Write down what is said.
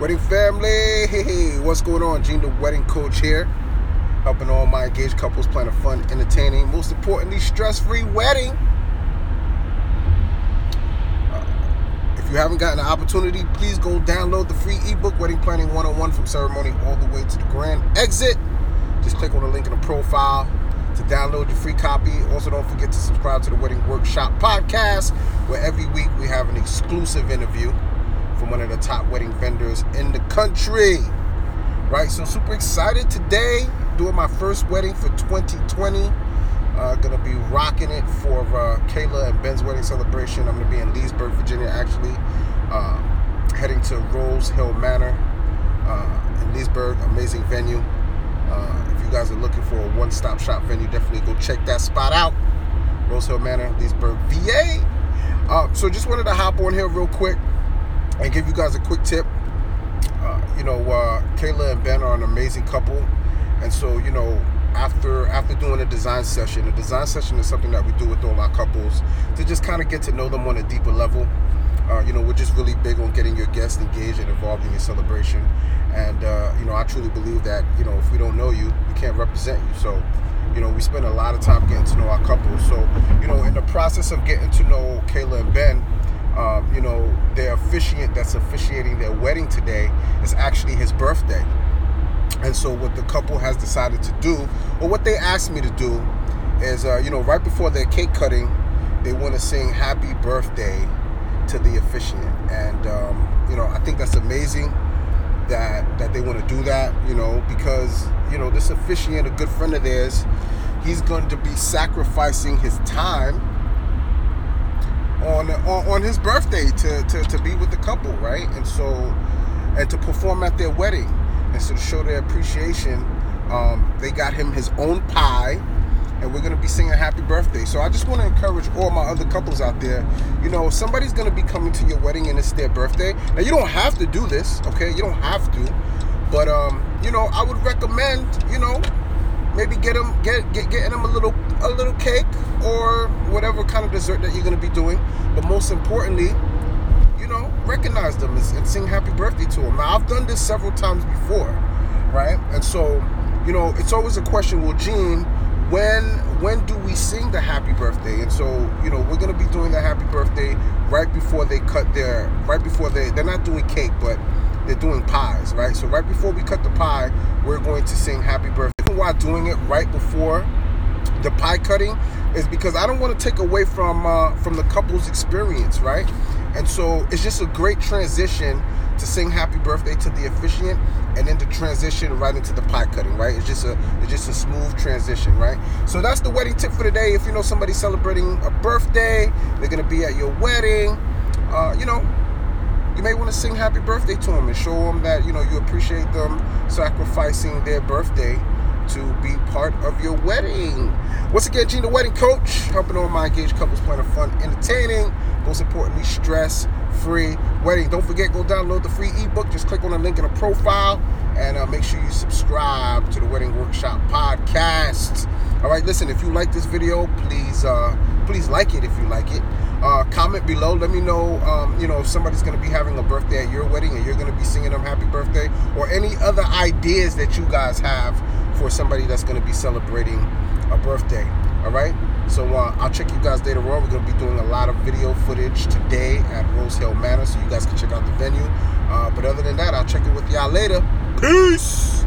Wedding family, hey, hey, what's going on? Gene, the wedding coach here, helping all my engaged couples plan a fun, entertaining, most importantly, stress-free wedding. Uh, if you haven't gotten an opportunity, please go download the free ebook, Wedding Planning 101 from ceremony all the way to the grand exit. Just click on the link in the profile to download your free copy. Also, don't forget to subscribe to the Wedding Workshop podcast, where every week we have an exclusive interview from one of the top wedding vendors in the country. Right, so super excited today, doing my first wedding for 2020. Uh, gonna be rocking it for uh, Kayla and Ben's wedding celebration. I'm gonna be in Leesburg, Virginia, actually, uh, heading to Rose Hill Manor uh, in Leesburg. Amazing venue. Uh, if you guys are looking for a one-stop shop venue, definitely go check that spot out. Rose Hill Manor, Leesburg, VA. Uh, so just wanted to hop on here real quick and give you guys a quick tip. Uh, you know, uh, Kayla and Ben are an amazing couple, and so you know, after after doing a design session, a design session is something that we do with all our couples to just kind of get to know them on a deeper level. Uh, you know, we're just really big on getting your guests engaged and involved in your celebration. And uh, you know, I truly believe that you know, if we don't know you, we can't represent you. So, you know, we spend a lot of time getting to know our couples. So, you know, in the process of getting to know Kayla and Ben, um, you know, their officiant that's officiating their wedding today is actually his birthday. And so, what the couple has decided to do, or what they asked me to do, is, uh, you know, right before their cake cutting, they want to sing "Happy Birthday" to the officiant, and um, you know, I think that's amazing that that they want to do that. You know, because you know, this officiant, a good friend of theirs, he's going to be sacrificing his time on on, his birthday to, to to be with the couple, right? And so, and to perform at their wedding, and so to show their appreciation, um, they got him his own pie, and we're gonna be singing happy birthday. So I just want to encourage all my other couples out there. You know, somebody's gonna be coming to your wedding and it's their birthday. Now you don't have to do this, okay? You don't have to, but um, you know, I would recommend, you know, maybe get them get, get getting them a little a little cake or whatever kind of dessert that you're to be doing. But most importantly you know recognize them and, sing happy birthday to them now i've done this several times before right? And so you know it's always a question well gene when when do we sing the happy birthday? And so you know we're to be doing the happy birthday right before they cut their right before they they're not doing cake but they're doing pies right? So right before we cut the pie we're going to sing happy birthday doing it right before the pie cutting is because I don't want to take away from uh, from the couple's experience, right? And so it's just a great transition to sing happy birthday to the officiant and then to transition right into the pie cutting, right? It's just a it's just a smooth transition, right? So that's the wedding tip for today. If you know somebody celebrating a birthday, they're gonna be at your wedding, uh, you know, you may want to sing happy birthday to them and show them that you know you appreciate them sacrificing their birthday to be part of your wedding. Once again, Gene, the wedding coach, helping all my engaged couples plan a fun, entertaining, most importantly, stress-free wedding. Don't forget, go download the free ebook. Just click on the link in the profile and uh, make sure you subscribe to the Wedding Workshop podcast. All right, listen, if you like this video, please, uh, please like it if you like it. Uh, comment below. Let me know, um, you know, if somebody's going to be having a birthday at your wedding and you're going to be singing them happy birthday or any other ideas that you guys have for somebody that's going to be celebrating a birthday. All right. So uh, I'll check you guys later on. We're going to be doing a lot of video footage today at Rose Hill Manor, so you guys can check out the venue. Uh, but other than that, I'll check in with y'all later. Peace.